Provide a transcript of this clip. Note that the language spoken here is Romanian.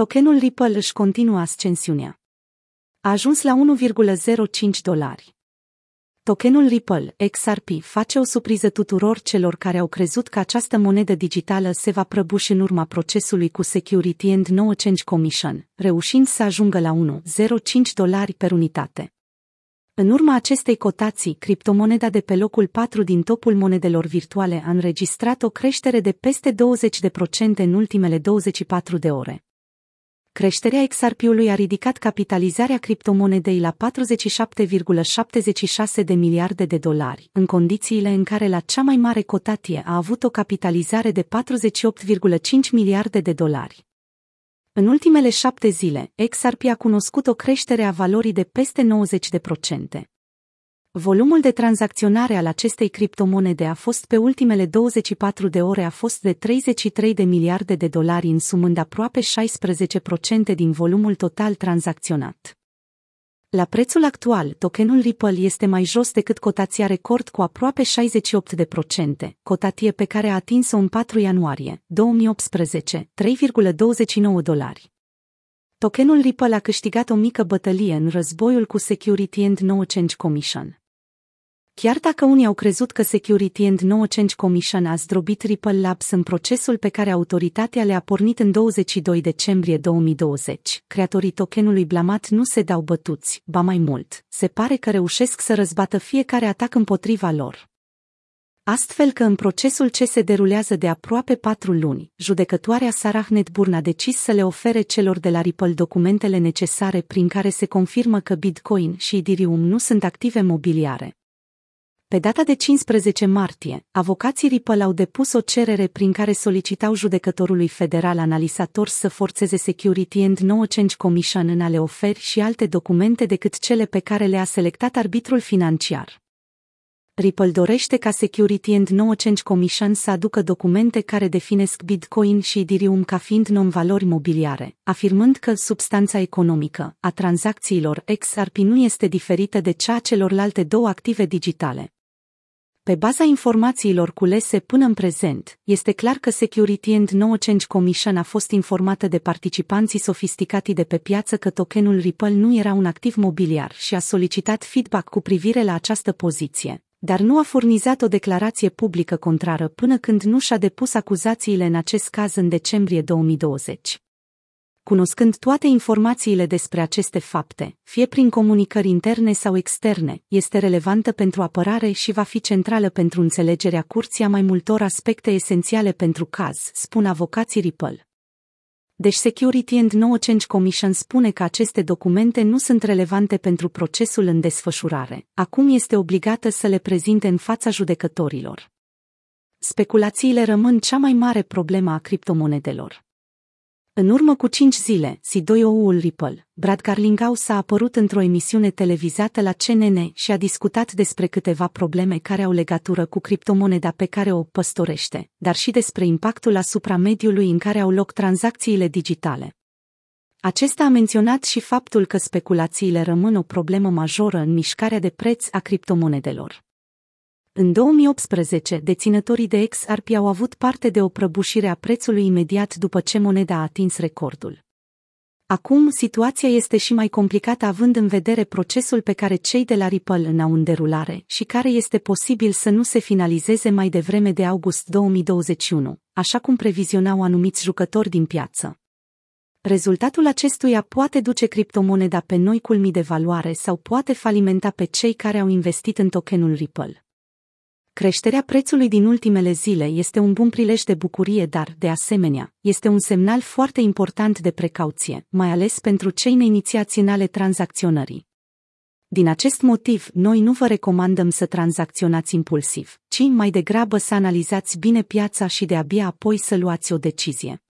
Tokenul Ripple își continuă ascensiunea. A ajuns la 1,05 dolari. Tokenul Ripple, XRP, face o surpriză tuturor celor care au crezut că această monedă digitală se va prăbuși în urma procesului cu Security and No Change Commission, reușind să ajungă la 1,05 dolari per unitate. În urma acestei cotații, criptomoneda de pe locul 4 din topul monedelor virtuale a înregistrat o creștere de peste 20% în ultimele 24 de ore. Creșterea XRP-ului a ridicat capitalizarea criptomonedei la 47,76 de miliarde de dolari, în condițiile în care la cea mai mare cotatie a avut o capitalizare de 48,5 miliarde de dolari. În ultimele șapte zile, XRP a cunoscut o creștere a valorii de peste 90%. Volumul de tranzacționare al acestei criptomonede a fost pe ultimele 24 de ore a fost de 33 de miliarde de dolari însumând aproape 16% din volumul total tranzacționat. La prețul actual, tokenul Ripple este mai jos decât cotația record cu aproape 68%, cotatie pe care a atins-o în 4 ianuarie 2018, 3,29 dolari. Tokenul Ripple a câștigat o mică bătălie în războiul cu Security and No Change Commission. Chiar dacă unii au crezut că Security and No Change Commission a zdrobit Ripple Labs în procesul pe care autoritatea le-a pornit în 22 decembrie 2020, creatorii tokenului blamat nu se dau bătuți, ba mai mult, se pare că reușesc să răzbată fiecare atac împotriva lor. Astfel că în procesul ce se derulează de aproape patru luni, judecătoarea Sarah Netburn a decis să le ofere celor de la Ripple documentele necesare prin care se confirmă că Bitcoin și Ethereum nu sunt active mobiliare, pe data de 15 martie, avocații Ripple au depus o cerere prin care solicitau judecătorului federal analizator să forțeze Security and No Change Commission în a le oferi și alte documente decât cele pe care le-a selectat arbitrul financiar. Ripple dorește ca Security and No Change Commission să aducă documente care definesc Bitcoin și Ethereum ca fiind non-valori mobiliare, afirmând că substanța economică a tranzacțiilor XRP nu este diferită de cea a celorlalte două active digitale. Pe baza informațiilor culese până în prezent, este clar că Security and No Change Commission a fost informată de participanții sofisticati de pe piață că tokenul Ripple nu era un activ mobiliar și a solicitat feedback cu privire la această poziție, dar nu a furnizat o declarație publică contrară până când nu și-a depus acuzațiile în acest caz în decembrie 2020 cunoscând toate informațiile despre aceste fapte, fie prin comunicări interne sau externe, este relevantă pentru apărare și va fi centrală pentru înțelegerea curții a mai multor aspecte esențiale pentru caz, spun avocații Ripple. Deci Security and No Change Commission spune că aceste documente nu sunt relevante pentru procesul în desfășurare. Acum este obligată să le prezinte în fața judecătorilor. Speculațiile rămân cea mai mare problemă a criptomonedelor. În urmă cu cinci zile, CEO-ul Ripple, Brad Garlinghouse a apărut într-o emisiune televizată la CNN și a discutat despre câteva probleme care au legătură cu criptomoneda pe care o păstorește, dar și despre impactul asupra mediului în care au loc tranzacțiile digitale. Acesta a menționat și faptul că speculațiile rămân o problemă majoră în mișcarea de preț a criptomonedelor. În 2018, deținătorii de XRP au avut parte de o prăbușire a prețului imediat după ce moneda a atins recordul. Acum, situația este și mai complicată având în vedere procesul pe care cei de la Ripple în au în derulare și care este posibil să nu se finalizeze mai devreme de august 2021, așa cum previzionau anumiți jucători din piață. Rezultatul acestuia poate duce criptomoneda pe noi culmi de valoare sau poate falimenta pe cei care au investit în tokenul Ripple. Creșterea prețului din ultimele zile este un bun prilej de bucurie, dar, de asemenea, este un semnal foarte important de precauție, mai ales pentru cei neinițiați în ale tranzacționării. Din acest motiv, noi nu vă recomandăm să tranzacționați impulsiv, ci mai degrabă să analizați bine piața și de abia apoi să luați o decizie.